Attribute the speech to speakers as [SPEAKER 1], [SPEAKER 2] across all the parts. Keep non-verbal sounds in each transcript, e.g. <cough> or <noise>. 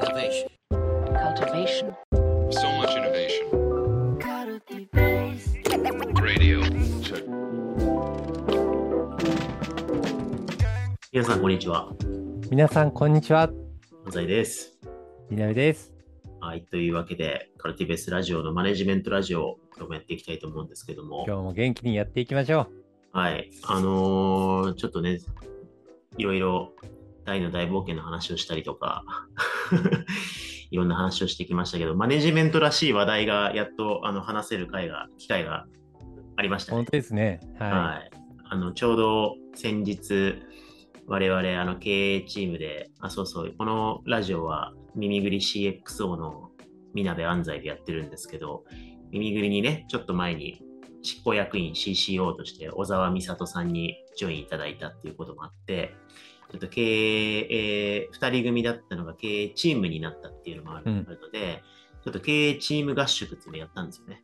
[SPEAKER 1] Innovation.
[SPEAKER 2] cultivation,
[SPEAKER 3] So much innovation. Radio.
[SPEAKER 4] 皆さん、こんにちは。
[SPEAKER 5] 皆さん、こんにちは。
[SPEAKER 4] 安西です。
[SPEAKER 5] 南です。
[SPEAKER 4] はい。というわけで、カルティベースラジオのマネジメントラジオを今日もやっていきたいと思うんですけども、
[SPEAKER 5] 今日も元気にやっていきましょ
[SPEAKER 4] はい。あのーちょっとね、いろいろ大の大冒険の話をしたりとか、<laughs> いろんな話をしてきましたけど、マネジメントらしい話題がやっとあの話せる会が、機会がありまし
[SPEAKER 5] う。
[SPEAKER 4] たね
[SPEAKER 5] 本。当ですね。は
[SPEAKER 4] はい。あの、ちょうど先日、我々、あの、経営チームで、あ、そうそう、このラジオは、耳ぐり CXO のみなべ安西でやってるんですけど、耳ぐりにね、ちょっと前に、執行役員 CCO として小沢美里さんにジョインいただいたっていうこともあって、ちょっと経営、2人組だったのが経営チームになったっていうのもある,、ので、ちょっと経営チーム合宿っていうのをやったんですよね。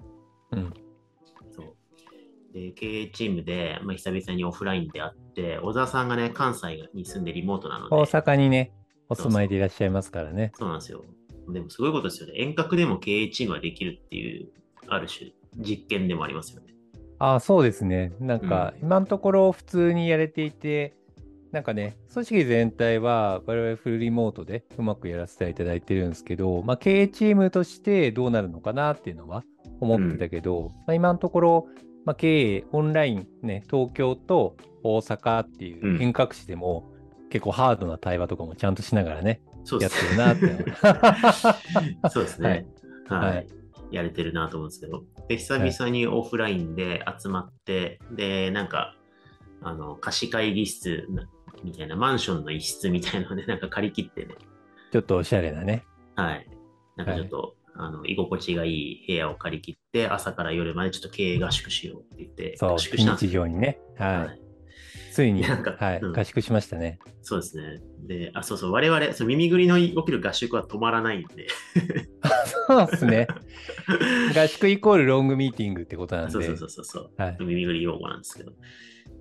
[SPEAKER 5] い。うん。
[SPEAKER 4] そう。で、経営チームで、まあ、久々にオフラインで会って、小沢さんがね、関西に住んでリモートなので、
[SPEAKER 5] 大阪にね、お住まいでいらっしゃいますからね。
[SPEAKER 4] そうなんですよ。でもすごいことですよね。遠隔でも経営チームができるっていう、ある種、実験でもありますよね。
[SPEAKER 5] ああ、そうですね。なんか、今のところ普通にやれていて、なんかね、組織全体は我々フルリモートでうまくやらせていただいてるんですけど、まあ、経営チームとしてどうなるのかなっていうのは思ってたけど、まあ、今のところ、まあ、経営オンラインね、東京と大阪っていう
[SPEAKER 4] うん
[SPEAKER 5] 遠隔地でも、結構ハードな対話とかもちゃんとしながらね、やってるなって。<laughs>
[SPEAKER 4] そうですね。はい。
[SPEAKER 5] はい
[SPEAKER 4] やれてるなと思うんですけど。で、久々にオフラインで集まって、で、なんか、あの、貸し会議室なみたいな、マンションの一室みたいなので、<laughs> なんか借り切ってね、
[SPEAKER 5] ちょっとおしゃれなね。
[SPEAKER 4] はい。なんかちょっと、あの、居心地がいい部屋を借り切って、朝から夜までちょっと経営合宿しようって言って、
[SPEAKER 5] そう、
[SPEAKER 4] 合宿した
[SPEAKER 5] 日
[SPEAKER 4] よ。
[SPEAKER 5] 常にね。はい。
[SPEAKER 4] はい
[SPEAKER 5] ついに、
[SPEAKER 4] なんか
[SPEAKER 5] はい、
[SPEAKER 4] うん
[SPEAKER 5] 合宿しましたね。
[SPEAKER 4] そうですね。で、あ、そうそう、我々、その耳ぐりの起きる合宿は止まらないんで。
[SPEAKER 5] そうですね。<laughs> 合宿イコールロングミーティングってことなんで。
[SPEAKER 4] そうそうそうそう。
[SPEAKER 5] はい
[SPEAKER 4] 耳ぐり用語なんですけど。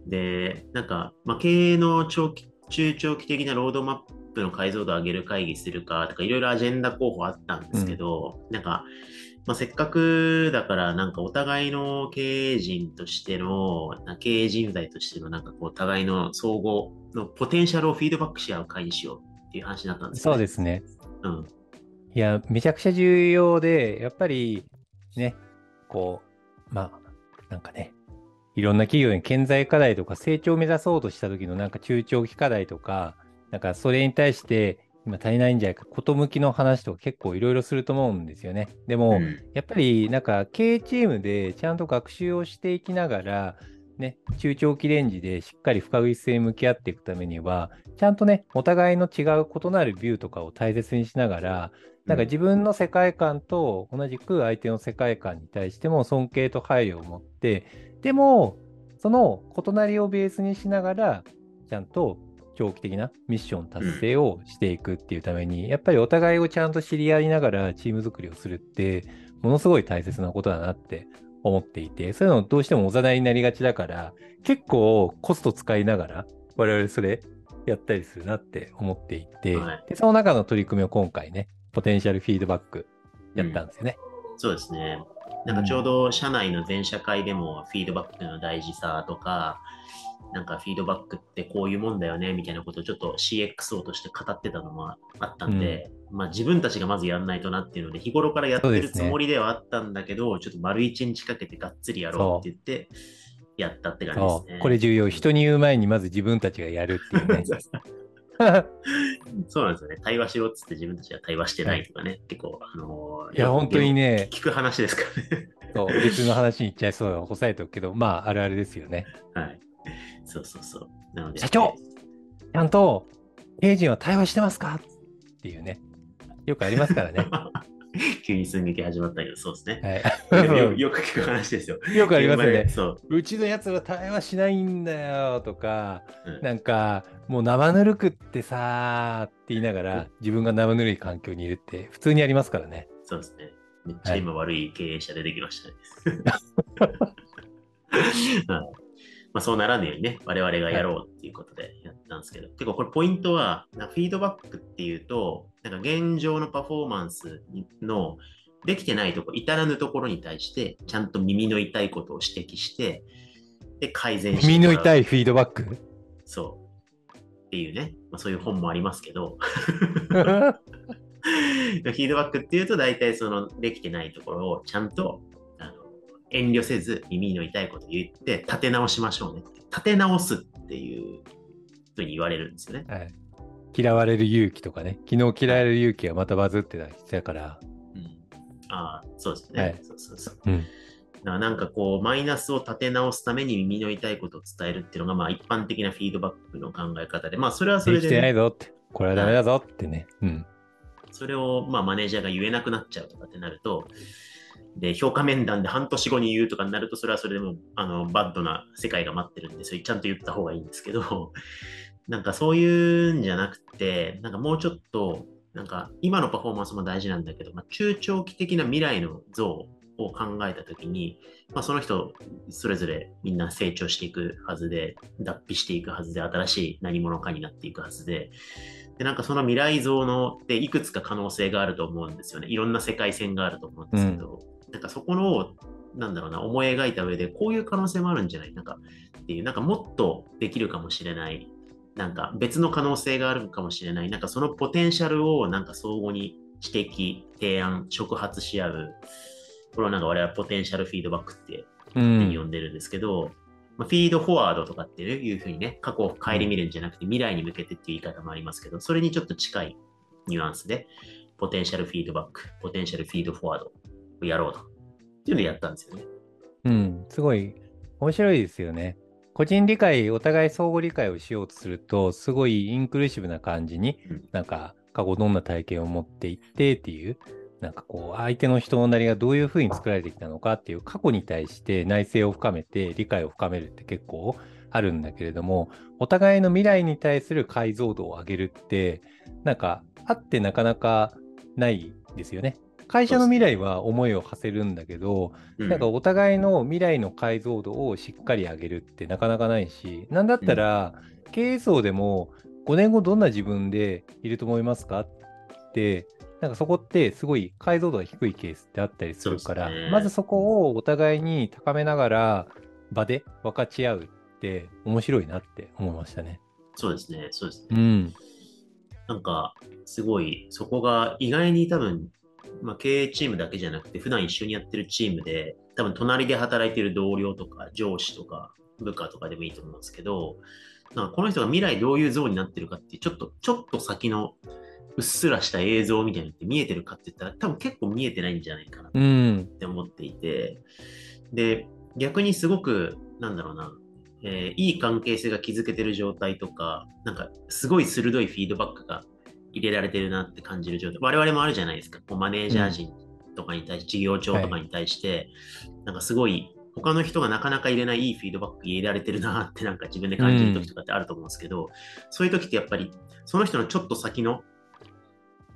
[SPEAKER 4] で、なんか、まあ、経営の長期、中長期的なロードマップの解像度を上げる会議するかとか、いろいろアジェンダ候補あったんですけど、なんか、まあ、せっかくだから、なんかお互いの経営陣としての、な経営人材としての、なんかこう、お互いの総合のポテンシャルをフィードバックし合う会にしようっていう話になったんですよ、
[SPEAKER 5] そうですね。
[SPEAKER 4] うん。
[SPEAKER 5] いや、めちゃくちゃ重要で、やっぱりね、こう、まあ、なんかね、いろんな企業に顕在課題とか成長を目指そうとした時のなんか中長期課題とか、なんかそれに対して今足りないんじゃないか、こと向きの話とか結構いろいろすると思うんですよね。でも、
[SPEAKER 4] うん
[SPEAKER 5] やっぱりなんか経営チームでちゃんと学習をしていきながら、ね、中長期レンジでしっかり不確実性に向き合っていくためには、ちゃんとね、お互いの違う異なるビューとかを大切にしながら、なんか自分の世界観と同じく相手の世界観に対しても尊敬と配慮を持って、でも、その異なりをベースにしながら、ちゃんと長期的なミッション達成をしていくっていうために、やっぱりお互いをちゃんと知り合いながらチーム作りをするって、ものすごい大切なことだなって思っていて、そういうのどうしてもおざなりになりがちだから、結構コスト使いながら、我々それやったりするなって思っていて、
[SPEAKER 4] はい
[SPEAKER 5] でその中の取り組みを今回ね、ポテンシャルフィードバックやったんですよね。
[SPEAKER 4] そうですね。なんかちょうど社内の全社会でもフィードバックの大事さとか、なんかフィードバックってこういうもんだよねみたいなことをちょっと CXO として語ってたのもあったんで、まあ自分たちがまずやんないとなっていうので、日頃からやってるつもりではあったんだけど、ちょっと丸一日かけてがっつりやろうって言って、やったって感じですね。
[SPEAKER 5] これ重要。人に言う前にまず自分たちがやるっていうね。<laughs> <laughs>
[SPEAKER 4] そうなんですよね。対話しろっつって自分たちが対話してないとかね、結構、あのー
[SPEAKER 5] いや、本当にね、
[SPEAKER 4] 聞く話ですからね。
[SPEAKER 5] そう別の話に行っちゃいそうだ抑えておくけど、まあ、あるあるですよね。
[SPEAKER 4] はい。そうそうそう。なので。
[SPEAKER 5] 社長ちゃんと、経営陣は対話してますか？っていうね。よくありますからね。<laughs> <laughs>
[SPEAKER 4] 急に寸劇始まったけど、そうですね。
[SPEAKER 5] はい、
[SPEAKER 4] よ <laughs> よく聞く話ですよ。<laughs>
[SPEAKER 5] よくありますよね。
[SPEAKER 4] そう。
[SPEAKER 5] うちのやつは対話しないんだよとか、
[SPEAKER 4] うん
[SPEAKER 5] なんか、もう生ぬるくってさーって言いながら、自分が生ぬるい環境にいるって普通にありますからね。
[SPEAKER 4] そうですね。めっちゃ今悪い経営者出てきましたね。はいまあ、そうならぬようにね、我々がやろうっていうことでやったんですけど、結構これポイントは、なフィードバックっていうと、なんか現状のパフォーマンスのできてないところ、至らぬところに対して、ちゃんと耳の痛いことを指摘して、で、改善して
[SPEAKER 5] 耳の痛いフィードバック？
[SPEAKER 4] そう。っていうね、まあ、そういう本もありますけど、<laughs> <laughs> フィードバックっていうと、大体そのできてないところをちゃんと遠慮せず耳の痛いことを言って、立て直しましょうね。立て直すっていうふうに言われるんですよね。
[SPEAKER 5] はい嫌われる勇気とかね、昨日嫌われる勇気がまたバズってたから、
[SPEAKER 4] うん、ああ、そうですよね。
[SPEAKER 5] はい
[SPEAKER 4] そうそうそう。
[SPEAKER 5] うん。
[SPEAKER 4] なんかこう、マイナスを立て直すために耳の痛いことを伝えるっていうのが、まあ一般的なフィードバックの考え方で、まあそれはそれで、
[SPEAKER 5] できてない
[SPEAKER 4] ね、
[SPEAKER 5] ぞって、これはダメだぞってね。うん。
[SPEAKER 4] それをまあマネージャーが言えなくなっちゃうとかってなると、で、評価面談で半年後に言うとかになると、それはそれでもあのバッドな世界が待ってるんで、それちゃんと言った方がいいんですけど、<laughs> なんかそういうんじゃなくて、なんかもうちょっと、なんか今のパフォーマンスも大事なんだけど、まあ、中長期的な未来の像を考えたときに、まあ、その人それぞれみんな成長していくはずで、脱皮していくはずで、新しい何者かになっていくはずで、で、なんかその未来像のっていくつか可能性があると思うんですよね。いろんな世界線があると思うんですけど、なんかそこの、なんだろうな、思い描いた上で、こういう可能性もあるんじゃない？なんか、っていう、なんかもっとできるかもしれない。なんか別の可能性があるかもしれない。なんかそのポテンシャルをなんか相互に指摘、提案、触発し合う。これをなんか我々はポテンシャルフィードバックって呼
[SPEAKER 5] ん。
[SPEAKER 4] でるんですけど、まあ、フィードフォワードとかっていうふうにね、過去を顧みるんじゃなくて未来に向けてっていう言い方もありますけど、それにちょっと近いニュアンスで、ポテンシャルフィードバック、ポテンシャルフィードフォワードやろうと。っていうのをやったんですよね。
[SPEAKER 5] うん。すごい面白いですよね。個人理解、お互い相互理解をしようとすると、すごいインクルーシブな感じに
[SPEAKER 4] うん、
[SPEAKER 5] なんか過去どんな体験を持っていってっていう、なんかこう、相手の人のなりがどういうふうに作られてきたのかっていう過去に対して内省を深めて理解を深めるって結構あるんだけれども、お互いの未来に対する解像度を上げるって、なんかあってなかなかないですよね。会社の未来は思いを馳せるんだけど、
[SPEAKER 4] うん
[SPEAKER 5] なんかお互いの未来の解像度をしっかり上げるってなかなかないし、なんだったら、経営層でも5年後どんな自分でいると思いますかって、なんかそこってすごい解像度が低いケースってあったりするから、
[SPEAKER 4] ね
[SPEAKER 5] まずそこをお互いに高めながら場で分かち合うって面白いなって思いましたね。
[SPEAKER 4] そうですね、そうですね。
[SPEAKER 5] うん。
[SPEAKER 4] なんか、すごい、そこが意外に多分、まあ、経営チームだけじゃなくて、普段一緒にやってるチームで、多分隣で働いてる同僚とか上司とか部下とかでもいいと思うんですけど、なんかこの人が未来どういう像になってるかっていう、ちょっと、ちょっと先のうっすらした映像みたいなのって見えてるかって言ったら、多分結構見えてないんじゃないかな
[SPEAKER 5] うん。
[SPEAKER 4] って思っていて、で、逆にすごく、なんだろうな、えーいい関係性が築けてる状態とか、なんかすごい鋭いフィードバックが入れられてるなって感じる状態。我々もあるじゃないですか。こうマネージャー陣とかに対して、事業長とかに対して、なんかすごい他の人がなかなか入れないいいフィードバック入れられてるなってなんか自分で感じる時とかってあると思うんですけど、そういう時ってやっぱりその人のちょっと先の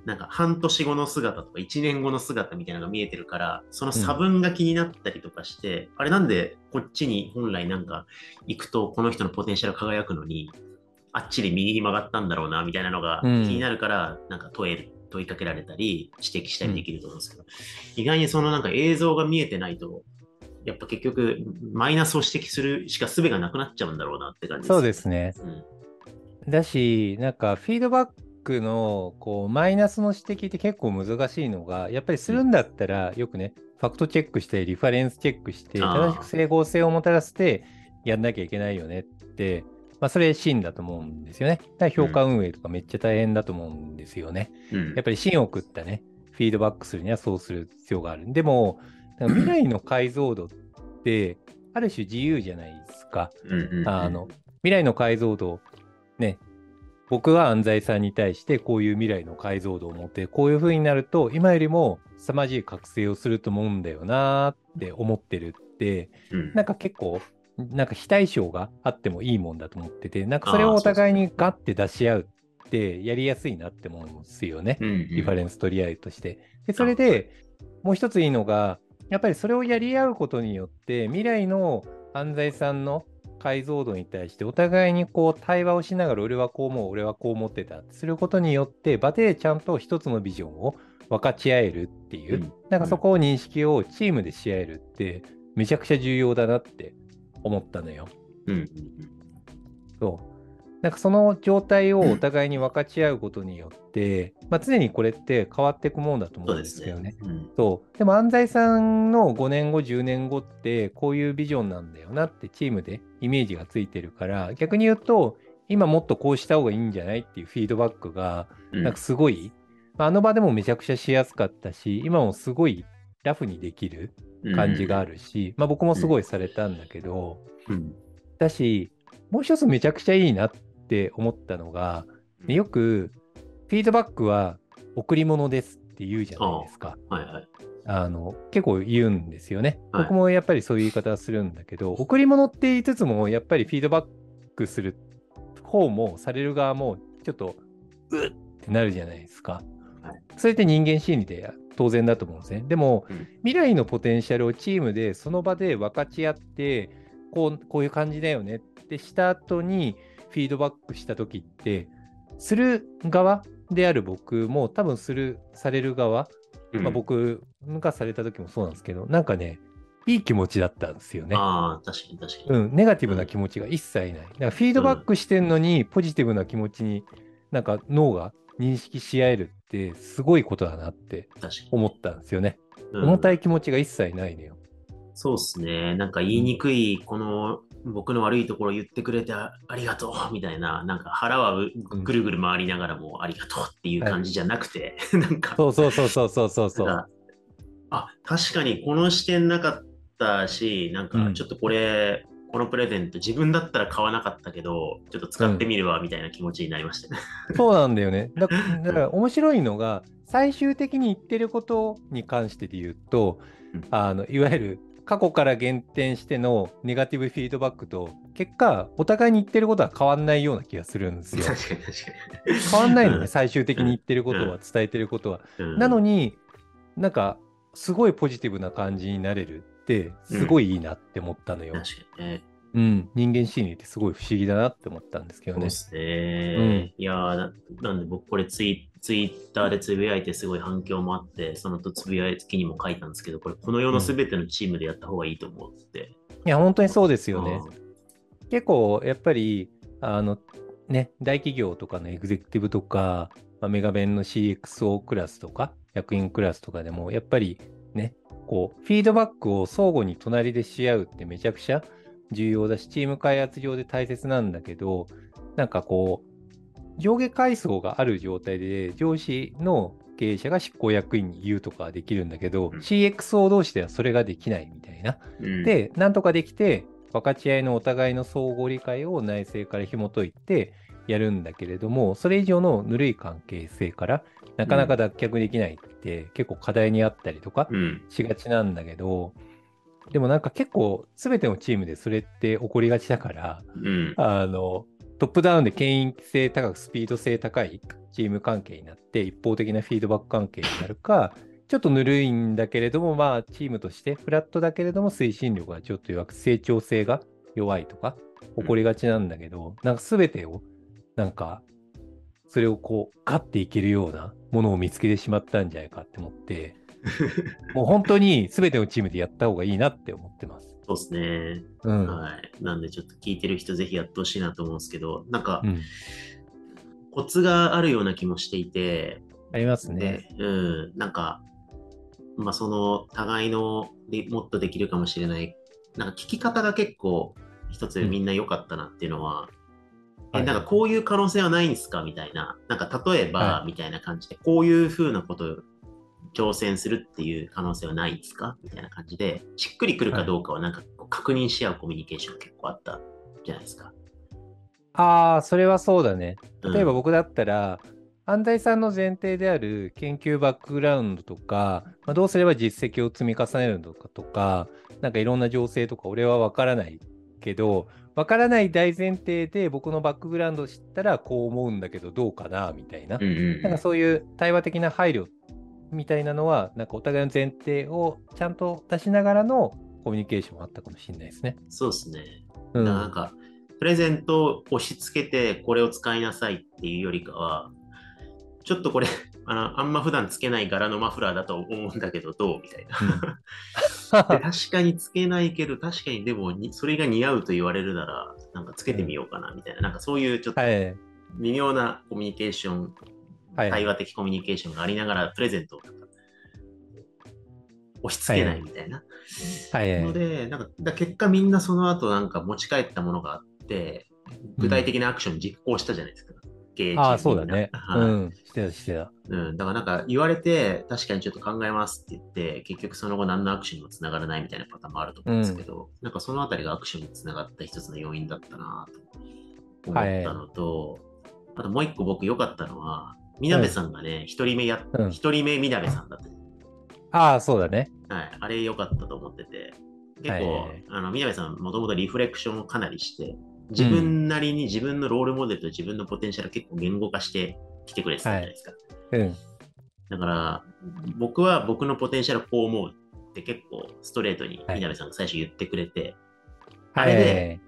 [SPEAKER 4] なんか半年後の姿とか1年後の姿みたいなのが見えてるから、その差分が気になったりとかして、あれなんでこっちに本来なんか行くとこの人のポテンシャル輝くのに、あっちで右に曲がったんだろうなみたいなのが気
[SPEAKER 5] うん。
[SPEAKER 4] になるから、なんか問える、問いかけられたり、指摘したりできると思うんですけど、意外にそのなんか映像が見えてないと、やっぱ結局マイナスを指摘するしか術がなくなっちゃうんだろうなって感じ
[SPEAKER 5] そうですね。
[SPEAKER 4] うん。
[SPEAKER 5] だし、なんかフィードバックのこうマイナスの指摘って結構難しいのが、やっぱりするんだったら、よくね、ファクトチェックして、リファレンスチェックして、正しく整合性をもたらしてやんなきゃいけないよねって、まあ、それ真だと思うんですよね。だから評価運営とかめっちゃ大変だと思うんですよね。
[SPEAKER 4] うん
[SPEAKER 5] やっぱり芯を食ったね、フィードバックするにはそうする必要がある。でも、未来の解像度って、ある種自由じゃないですか。あの、未来の解像度、ね、僕は安西さんに対してこういう未来の解像度を持って、こういう風になると、今よりも凄まじい覚醒をすると思うんだよなって思ってるって、
[SPEAKER 4] うん
[SPEAKER 5] なんか結構、なんか非対称があってもいいもんだと思ってて、なんかそれをお互いにガッて出し合うってやりやすいなって思うんですよね。
[SPEAKER 4] うん。うん
[SPEAKER 5] リファレンス取り合いとして。で、それでもう一ついいのが、やっぱりそれをやり合うことによって、未来の安西さんの解像度に対してお互いにこう対話をしながら俺はこう思う俺はこう思ってた。することによって場でちゃんと一つのビジョンを分かち合えるっていう、
[SPEAKER 4] うん。
[SPEAKER 5] なんかそこを認識をチームでし合えるってめちゃくちゃ重要だなって思ったのよ。
[SPEAKER 4] うんうん
[SPEAKER 5] そう。なんかその状態をお互いに分かち合うことによって、まあ、常にこれって変わっていくもんだと思
[SPEAKER 4] そううんで
[SPEAKER 5] ですすけどね。。
[SPEAKER 4] ねうん
[SPEAKER 5] そう。でも安西さんの5年後、10年後ってこういうビジョンなんだよなってチームでイメージがついてるから、逆に言うと、今もっとこうした方がいいんじゃないっていうフィードバックが、
[SPEAKER 4] うん
[SPEAKER 5] なんかすごい、まああの場でもめちゃくちゃしやすかったし、今もすごいラフにできる感じがあるし、まあ僕もすごいされたんだけど、
[SPEAKER 4] うん
[SPEAKER 5] だし、もう一つめちゃくちゃいいなって思ったのが、
[SPEAKER 4] うん
[SPEAKER 5] よくフィードバックは贈り物ですって言うじゃないですか。
[SPEAKER 4] はいはい。
[SPEAKER 5] あの結構言うんですよね。
[SPEAKER 4] はい
[SPEAKER 5] 僕もやっぱりそういう言い方はするんだけど、贈り物って言いつつも、やっぱりフィードバックする方もされる側もちょっとうっってなるじゃないですか。
[SPEAKER 4] はい
[SPEAKER 5] それって人間心理で当然だと思うんですね。でも、
[SPEAKER 4] うん
[SPEAKER 5] 未来のポテンシャルをチームでその場で分かち合って、こうこういう感じだよねってした後にフィードバックした時って、する側である僕も多分する、される側、まあ、僕がされた時もそうなんですけど、なんかね、いい気持ちだったんですよね。
[SPEAKER 4] ああ、確かに確かに。
[SPEAKER 5] うん、ネガティブな気持ちが一切ない。だからフィードバックしてんのに、ポジティブな気持ちに、なんか脳が認識し合えるって、すごいことだなって。思ったんですよね。
[SPEAKER 4] うん
[SPEAKER 5] 重たい気持ちが一切ないのよ。
[SPEAKER 4] そうですね。なんか言いにくい、この僕の悪いところ言ってくれてあありがとうみたいな、なんか腹はう
[SPEAKER 5] うん
[SPEAKER 4] ぐるぐる回りながらもありがとうっていう感じじゃなくて、<laughs> なんか、
[SPEAKER 5] そうそうそうそうそうそうそう。
[SPEAKER 4] あ、確かにこの視点なかったし、なん
[SPEAKER 5] うん
[SPEAKER 4] かちょっとこれ、このプレゼント自分だったら買わなかったけど、ちょっと使ってみるわみたいな気持ちになりましたね。
[SPEAKER 5] そうなんだよね。だだから面白いのが、最終的に言ってることに関してで言うと、
[SPEAKER 4] うん
[SPEAKER 5] あのいわゆる過去から減点してのネガティブフィードバックと、結果、お互いに言ってることは変わんないような気がするんですよ。
[SPEAKER 4] 確かに確かに。
[SPEAKER 5] 変わんないのね、
[SPEAKER 4] うん
[SPEAKER 5] 最終的に言ってることは、伝えてることは。
[SPEAKER 4] うん
[SPEAKER 5] なのに、なんか、すごいポジティブな感じになれるって、すごいいいなって思ったのよ。
[SPEAKER 4] 確かにね。
[SPEAKER 5] うん、人間心理ってすごい不思議だなって思ったんですけどね
[SPEAKER 4] そうで。すね。いやーな、なんで僕これツイツイッターでつぶやいてすごい反響もあって、そのとつぶやきにも書いたんですけど、これこの世のすべてのチームでやった方がいいと思うって。
[SPEAKER 5] いや、本当にそうですよね。
[SPEAKER 4] うん
[SPEAKER 5] 結構やっぱりあのね大企業とかのエグゼクティブとか、まあ、メガベンの CXO クラスとか役員クラスとかでもやっぱりねこうフィードバックを相互に隣でし合うってめちゃくちゃ重要だしチーム開発上で大切なんだけどなんかこう上下階層がある状態で上司の経営者が執行役員に言うとかはできるんだけど、
[SPEAKER 4] うん。
[SPEAKER 5] CXO 同士ではそれができないみたいな。
[SPEAKER 4] うん、
[SPEAKER 5] で、なんとかできて、分かち合いのお互いの相互理解を内政から紐解いてやるんだけれども、それ以上のぬるい関係性からなかなか脱却できないって結構課題にあったりとか
[SPEAKER 4] うん、
[SPEAKER 5] しがちなんだけど、でもなんか結構全てのチームでそれって起こりがちだから、
[SPEAKER 4] うん、
[SPEAKER 5] あの、トップダウンで権威性高くスピード性高いチーム関係になって一方的なフィードバック関係になるか、ちょっとぬるいんだけれども、まあチームとしてフラットだけれども推進力がちょっと弱く成長性が弱いとか起こりがちなんだけど、なんか全てをなんかそれをこうガッていけるようなものを見つけてしまったんじゃないかって思って、<laughs> もう本当に全てのチームでやった方がいいなって思ってます。
[SPEAKER 4] そうですね。
[SPEAKER 5] うん。
[SPEAKER 4] はい。なんでちょっと聞いてる人ぜひやってほしいなと思うんですけど、なんか
[SPEAKER 5] うん、
[SPEAKER 4] コツがあるような気もしていて、
[SPEAKER 5] ありますね。
[SPEAKER 4] で、うん、なんか、まあ、その互いのでもっとできるかもしれない、なんか聞き方が結構一つみんな良かったなっていうのは、
[SPEAKER 5] はい
[SPEAKER 4] えなんかこういう可能性はないんですか？みたいな、なんか例えば、
[SPEAKER 5] は
[SPEAKER 4] みたいな感じで、こういうふうなことを挑戦するっていう可能性はないですか？みたいな感じで、しっくりくるかどうかはなんか確認し合うコミュニケーション結構あったじゃないですか。
[SPEAKER 5] ああ、それはそうだね。
[SPEAKER 4] うん。
[SPEAKER 5] 例えば僕だったら、安西さんの前提である研究バックグラウンドとか、まあ、どうすれば実績を積み重ねるのかとか、なんかいろんな情勢とか俺は分からないけど、分からない大前提で僕のバックグラウンドを知ったらこう思うんだけどどうかなみたいな、なんかそういう対話的な配慮みたいなのは、なんかお互いの前提をちゃんと出しながらのコミュニケーションあったかもしれないですね。
[SPEAKER 4] そうですね。
[SPEAKER 5] うん
[SPEAKER 4] なんか、プレゼントを押し付けて、これを使いなさいっていうよりかは、ちょっとこれ、あのあんま普段つけない柄のマフラーだと思うんだけど、どう？みたいな。で <laughs> 確かにつけないけど、確かにでもに、それが似合うと言われるなら、なんかつけてみようかな、みたいな。なんかそういうちょっと
[SPEAKER 5] はい。
[SPEAKER 4] 微妙なコミュニケーション、
[SPEAKER 5] はい。
[SPEAKER 4] 対話的コミュニケーションがありながら、プレゼントをなんか押し付けないみたいな。
[SPEAKER 5] はい。
[SPEAKER 4] ので、なんかだ結果みんなその後なんか持ち帰ったものがあって、具体的なアクション実行したじゃないですか。
[SPEAKER 5] ああ、そうだね。
[SPEAKER 4] はい
[SPEAKER 5] うん。してた、してた。
[SPEAKER 4] うん、だからなんか言われて、確かにちょっと考えますって言って、結局その後何のアクションにもつながらないみたいなパターンもあると思うんですけど、なんかそのあたりがアクションにつながった一つの要因だったなと思ったのと、あともう一個僕良かったのは、みなべさんがね、一、人目や
[SPEAKER 5] うん
[SPEAKER 4] 一、人目みなべさんだった。
[SPEAKER 5] ああ、そうだね。
[SPEAKER 4] はい、あれ良かったと思ってて、結構、
[SPEAKER 5] はい
[SPEAKER 4] あの、宮部さんもともとリフレクションをかなりして、自分なりに自分のロールモデルと自分のポテンシャルを結構言語化してきてくれてたじゃないですか。
[SPEAKER 5] うん。
[SPEAKER 4] だから、僕は僕のポテンシャルをこう思うって結構ストレートに
[SPEAKER 5] はい
[SPEAKER 4] 宮部さんが最初言ってくれて、
[SPEAKER 5] は
[SPEAKER 4] あれで、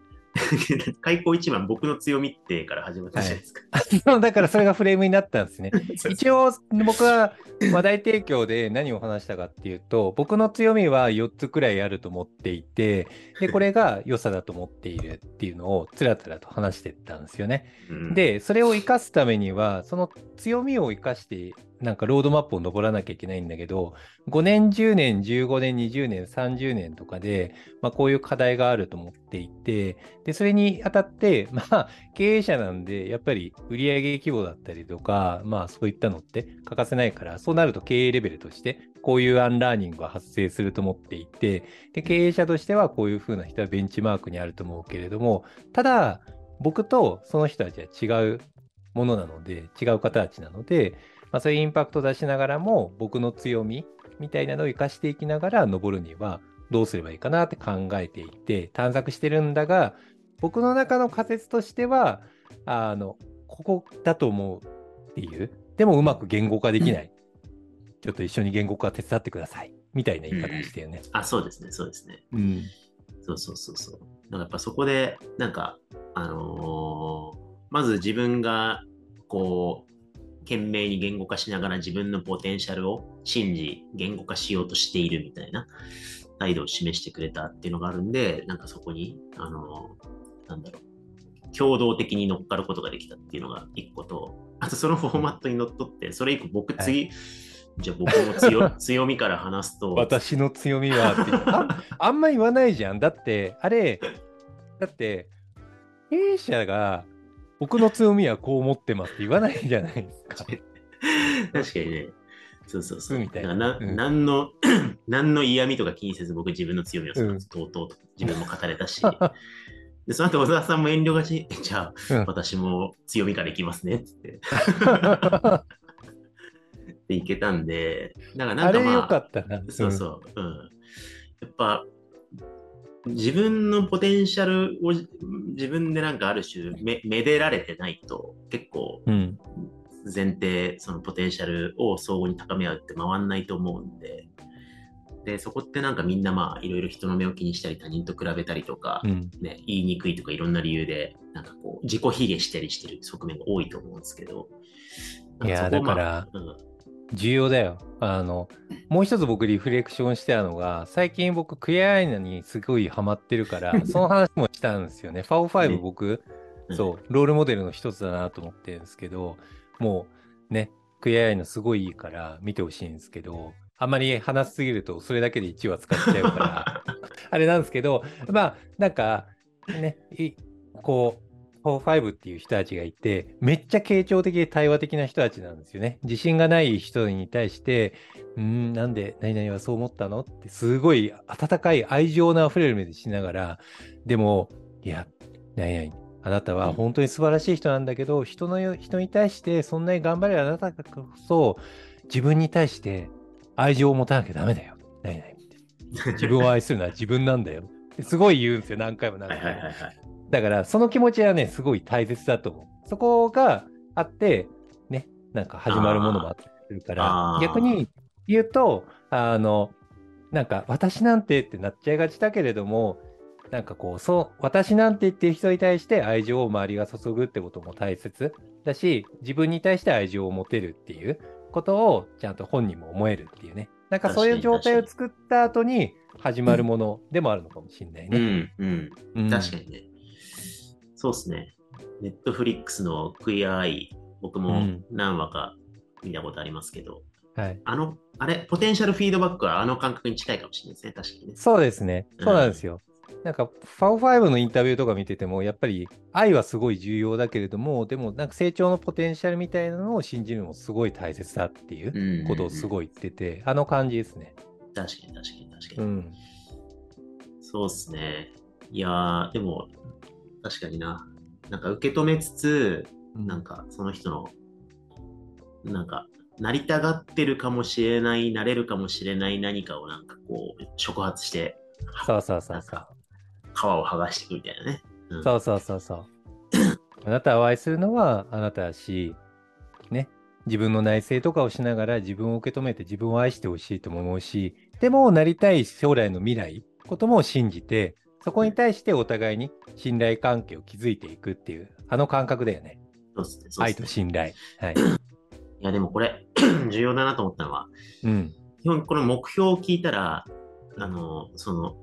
[SPEAKER 4] <laughs> 開口一番僕の強みってから始まったじゃないですか。
[SPEAKER 5] そうだからそれがフレームになったんですね。<laughs> 一応僕は話題提供で何を話したかっていうと僕の強みは4つくらいあると思っていてでこれが良さだと思っているっていうのをつらつらと話してったんですよね。
[SPEAKER 4] うん、
[SPEAKER 5] でそれを生かすためにはその強みを生かしてなんかロードマップを登らなきゃいけないんだけど5年10年15年20年30年とかで、まあ、こういう課題があると思っていてでそれにあたって <laughs> まあ経営者なんでやっぱり売上規模だったりとかまあそういったのって欠かせないからそうなると経営レベルとしてこういう unlearning が発生すると思っていてで経営者としてはこういうふうな人はベンチマークにあると思うけれどもただ僕とその人たちは違うものなので、違う方たちなので、まあ、そういうインパクトを出しながらも、僕の強みみたいなのを生かしていきながら登るにはどうすればいいかなって考えていて、探索してるんだが、僕の中の仮説としては、あの、ここだと思うっていう、でもうまく言語化できない。ちょっと一緒に言語化手伝ってください。みたいな言い方してよね。
[SPEAKER 4] あ、そうですね、そうですね。
[SPEAKER 5] うん。
[SPEAKER 4] そうそうそうそう。なんかやっぱそこで、なんか、あのーまず自分が、こう、懸命に言語化しながら自分のポテンシャルを信じ、言語化しようとしているみたいな態度を示してくれたっていうのがあるんで、なんかそこに、あのーなんだろう、共同的に乗っかることができたっていうのが一個と、あとそのフォーマットにのっとって、それ以降僕次、じゃあ僕の強 <laughs> 強みから話すと、
[SPEAKER 5] 私の強みはって <laughs> ああんま言わないじゃん。だって、あれ、だって、経営者が僕の強みはこう思ってますって言わないじゃないですか。<laughs>
[SPEAKER 4] 確かにね。そうそうそう。
[SPEAKER 5] みたいな
[SPEAKER 4] だから
[SPEAKER 5] うん
[SPEAKER 4] 何の、<clears throat> 何の嫌味とか気にせず僕自分の強みを
[SPEAKER 5] うん
[SPEAKER 4] とうとうと自分も語れたし、<laughs> でその後小沢さんも遠慮がち、じゃあ
[SPEAKER 5] うん
[SPEAKER 4] 私も強みからいきますね <laughs> って言って、っていけたんで、だからな
[SPEAKER 5] あ
[SPEAKER 4] んかまあ、
[SPEAKER 5] れよかったな。
[SPEAKER 4] そうそう。うん。やっぱ、自分のポテンシャルを自分でなんかある種めめでられてないと結構。前提、そのポテンシャルを相互に高め合うって回んないと思うんで、で、そこってなんかみんなまあいろいろ人の目を気にしたり他人と比べたりとか、
[SPEAKER 5] うん。
[SPEAKER 4] ね、言いにくいとかいろんな理由で、なんかこう自己卑下したりしてる側面が多いと思うんですけど、
[SPEAKER 5] いやだから
[SPEAKER 4] うん
[SPEAKER 5] 重要だよ。あの、もう一つ僕リフレクションしてたのが、最近僕クエアアイナにすごいハマってるから、<laughs> その話もしたんですよね。ファオ5
[SPEAKER 4] ね
[SPEAKER 5] 僕、
[SPEAKER 4] うん
[SPEAKER 5] そう、ロールモデルの一つだなと思ってるんですけど、もうね、クエアアイナすごいいいから見てほしいんですけど、あまり話しすぎるとそれだけで1話使っちゃうから、<laughs> あれなんですけど、まあ、なんか、ね、いこう、45っていう人たちがいて、めっちゃ傾聴的で対話的な人たちなんですよね。自信がない人に対して、ん、なんで何々はそう思ったのって、すごい温かい愛情の溢れる目でしながら、でも、いや、何々、あなたは本当に素晴らしい人なんだけど、人のよ人に対してそんなに頑張れるあなたこそ、自分に対して愛情を持たなきゃダメだよ。何々って。自分を愛するのは自分なんだよ。すごい言うんですよ、何回も何
[SPEAKER 4] はい
[SPEAKER 5] 回も。
[SPEAKER 4] はいはいはい。
[SPEAKER 5] だから、その気持ちはね、すごい大切だと思う。そこがあって、ね、なんか始まるものもあったりするか
[SPEAKER 4] あ
[SPEAKER 5] ら
[SPEAKER 4] ー、
[SPEAKER 5] 逆に言うと、あの、なんか、私なんてってなっちゃいがちだけれども、なんかこう、そう、私なんて言ってる人に対して愛情を周りが注ぐってことも大切だし、自分に対して愛情を持てるっていうことをちゃんと本人も思えるっていうね。なんかそういう状態を作った後に始まるものでもあるのかもしれないね。
[SPEAKER 4] うん、うん。
[SPEAKER 5] うん
[SPEAKER 4] 確かにね。そうですね。ネットフリックスのクイアアイ、僕も
[SPEAKER 5] うん
[SPEAKER 4] 何話か見たことありますけど、
[SPEAKER 5] はい。
[SPEAKER 4] あの、あれ、ポテンシャルフィードバックはあの感覚に近いかもしれないですね、確かにね。
[SPEAKER 5] そうですね。
[SPEAKER 4] うん
[SPEAKER 5] そうなんですよ。なんか、ファオファイブのインタビューとか見てても、やっぱり愛はすごい重要だけれども、でもなんか成長のポテンシャルみたいなのを信じるのもすごい大切だっていうことをす
[SPEAKER 4] い。
[SPEAKER 5] ごい言ってて、あの感じですね。
[SPEAKER 4] 確かに確かに確かに。
[SPEAKER 5] うん。
[SPEAKER 4] そうですね。いやー、でも、確かにな。なんか受け止めつつ、なんかその人の、なんか、なりたがってるかもしれない、なれるかもしれない何かをなんかこう、触発して、
[SPEAKER 5] そうそうそうそう。
[SPEAKER 4] 皮を剥がしていくみたいなね。うん
[SPEAKER 5] そうそうそうそう。<coughs> あなたを愛するのはあなただし、ね。自分の内省とかをしながら自分を受け止めて自分を愛してほしいとも思うし、でもなりたい将来の未来ことも信じて、そこに対してお互いに信頼関係を築いていくっていう、あの感覚だよね。
[SPEAKER 4] そうですね。すね
[SPEAKER 5] と信頼。はい。
[SPEAKER 4] いや、でもこれ、<clears throat> 重要だなと思ったのは、
[SPEAKER 5] うん。
[SPEAKER 4] 基本この目標を聞いたら、あの、その、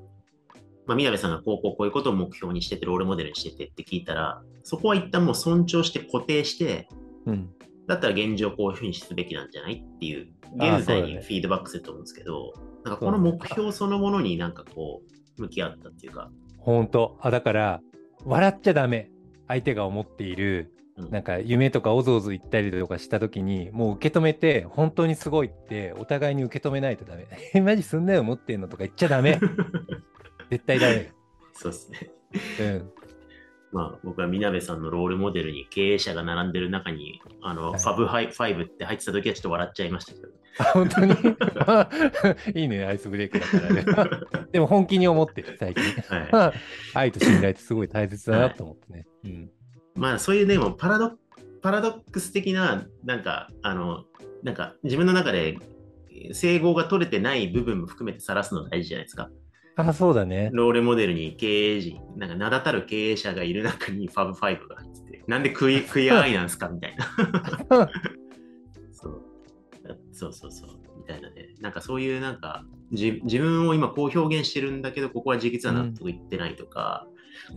[SPEAKER 4] まあ、みなべさんがこうこうこういうことを目標にしてて、ロールモデルにしててって聞いたら、そこは一旦もう尊重して固定して、
[SPEAKER 5] うん。
[SPEAKER 4] だったら現状こういうふうにすべきなんじゃないっていう、現在にフィードバックすると思うんですけど、なんかこの目標そのものになんかこう、向き合ったっていうか、
[SPEAKER 5] ほんと。あ、だから、笑っちゃダメ。相手が思っている、
[SPEAKER 4] うん
[SPEAKER 5] なんか夢とかおずおず言ったりとかした時に、もう受け止めて、本当にすごいって、お互いに受け止めないとダメ。<laughs> え、マジそんなよ思ってんのとか言っちゃダメ。<laughs> 絶対ダメ。
[SPEAKER 4] そうですね。
[SPEAKER 5] うん。
[SPEAKER 4] まあ、僕はみなべさんのロールモデルに経営者が並んでる中に、あの、
[SPEAKER 5] はい
[SPEAKER 4] ファブハイファイブって入ってた時はちょっと笑っちゃいましたけど。
[SPEAKER 5] あ本当に？<laughs> いいね、アイスブレイクだからね。<laughs> でも本気に思ってる、最近。
[SPEAKER 4] はい。
[SPEAKER 5] 愛と信頼ってすごい大切だなと思ってね。うん。
[SPEAKER 4] まあそういうね、もうパラドパラドックス的な、なんか、あの、なんか自分の中で整合が取れてない部分も含めて晒すの大事じゃないですか。
[SPEAKER 5] あ、そうだね。
[SPEAKER 4] ロールモデルに経営陣、なんか名だたる経営者がいる中にファブファイブが入ってて、なんでクイクィア・アイなんですかみたいな。<laughs> そうそうそうそう。みたいなね。なんかそういうなんか自自分を今こう表現してるんだけど、ここは実は納得いってないとか、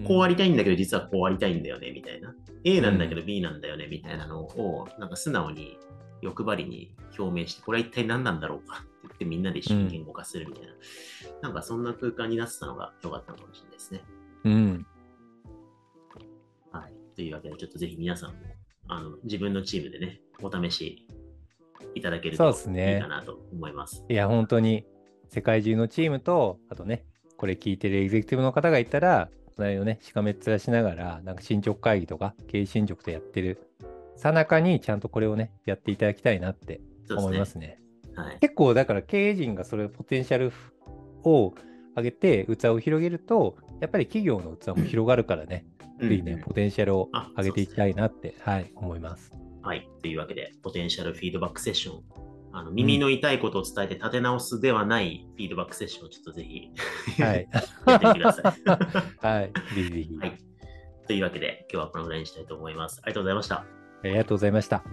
[SPEAKER 4] こうありたいんだけど、実はこうありたいんだよね、みたいな。A なんだけど B なんだよね、みたいなのを、なんか素直に欲張りに表明して、これは一体何なんだろうか言ってみんなで一緒に言語化するみたいな。なんかそんな空間になってたのが良かったのかもしれないですね。
[SPEAKER 5] うん。
[SPEAKER 4] はい。というわけで、ちょっとぜひ皆さんも、あの、自分のチームでね、お試しいただけるとい
[SPEAKER 5] ね
[SPEAKER 4] いかなと思います。
[SPEAKER 5] いや、本当に世界中のチームと、あとね、これ聞いてるエグゼクティブの方がいたら、隣をね、しかめっ面しながら、なんか進捗会議とか、経営進捗とやってるさなかに、ちゃんとこれをね、やっていただきたいなって。思いますね。
[SPEAKER 4] はい。
[SPEAKER 5] 結構、だから経営陣がそれポテンシャルを上げて、器を広げると、やっぱり企業の器も広がるからね、ぜひね、ポテンシャルを
[SPEAKER 4] あ
[SPEAKER 5] 上げていきたいなって、はい、思います。
[SPEAKER 4] はい。というわけで、ポテンシャルフィードバックセッション。あの耳の痛いことを伝えて立て直すではないフィードバックセッションをちょっとぜひ
[SPEAKER 5] はい。
[SPEAKER 4] やってください。<laughs>
[SPEAKER 5] はい、ぜひぜひ。
[SPEAKER 4] はい。というわけで、今日はこのぐらいにしたいと思います。ありがとうございました。
[SPEAKER 5] ありがとうございました。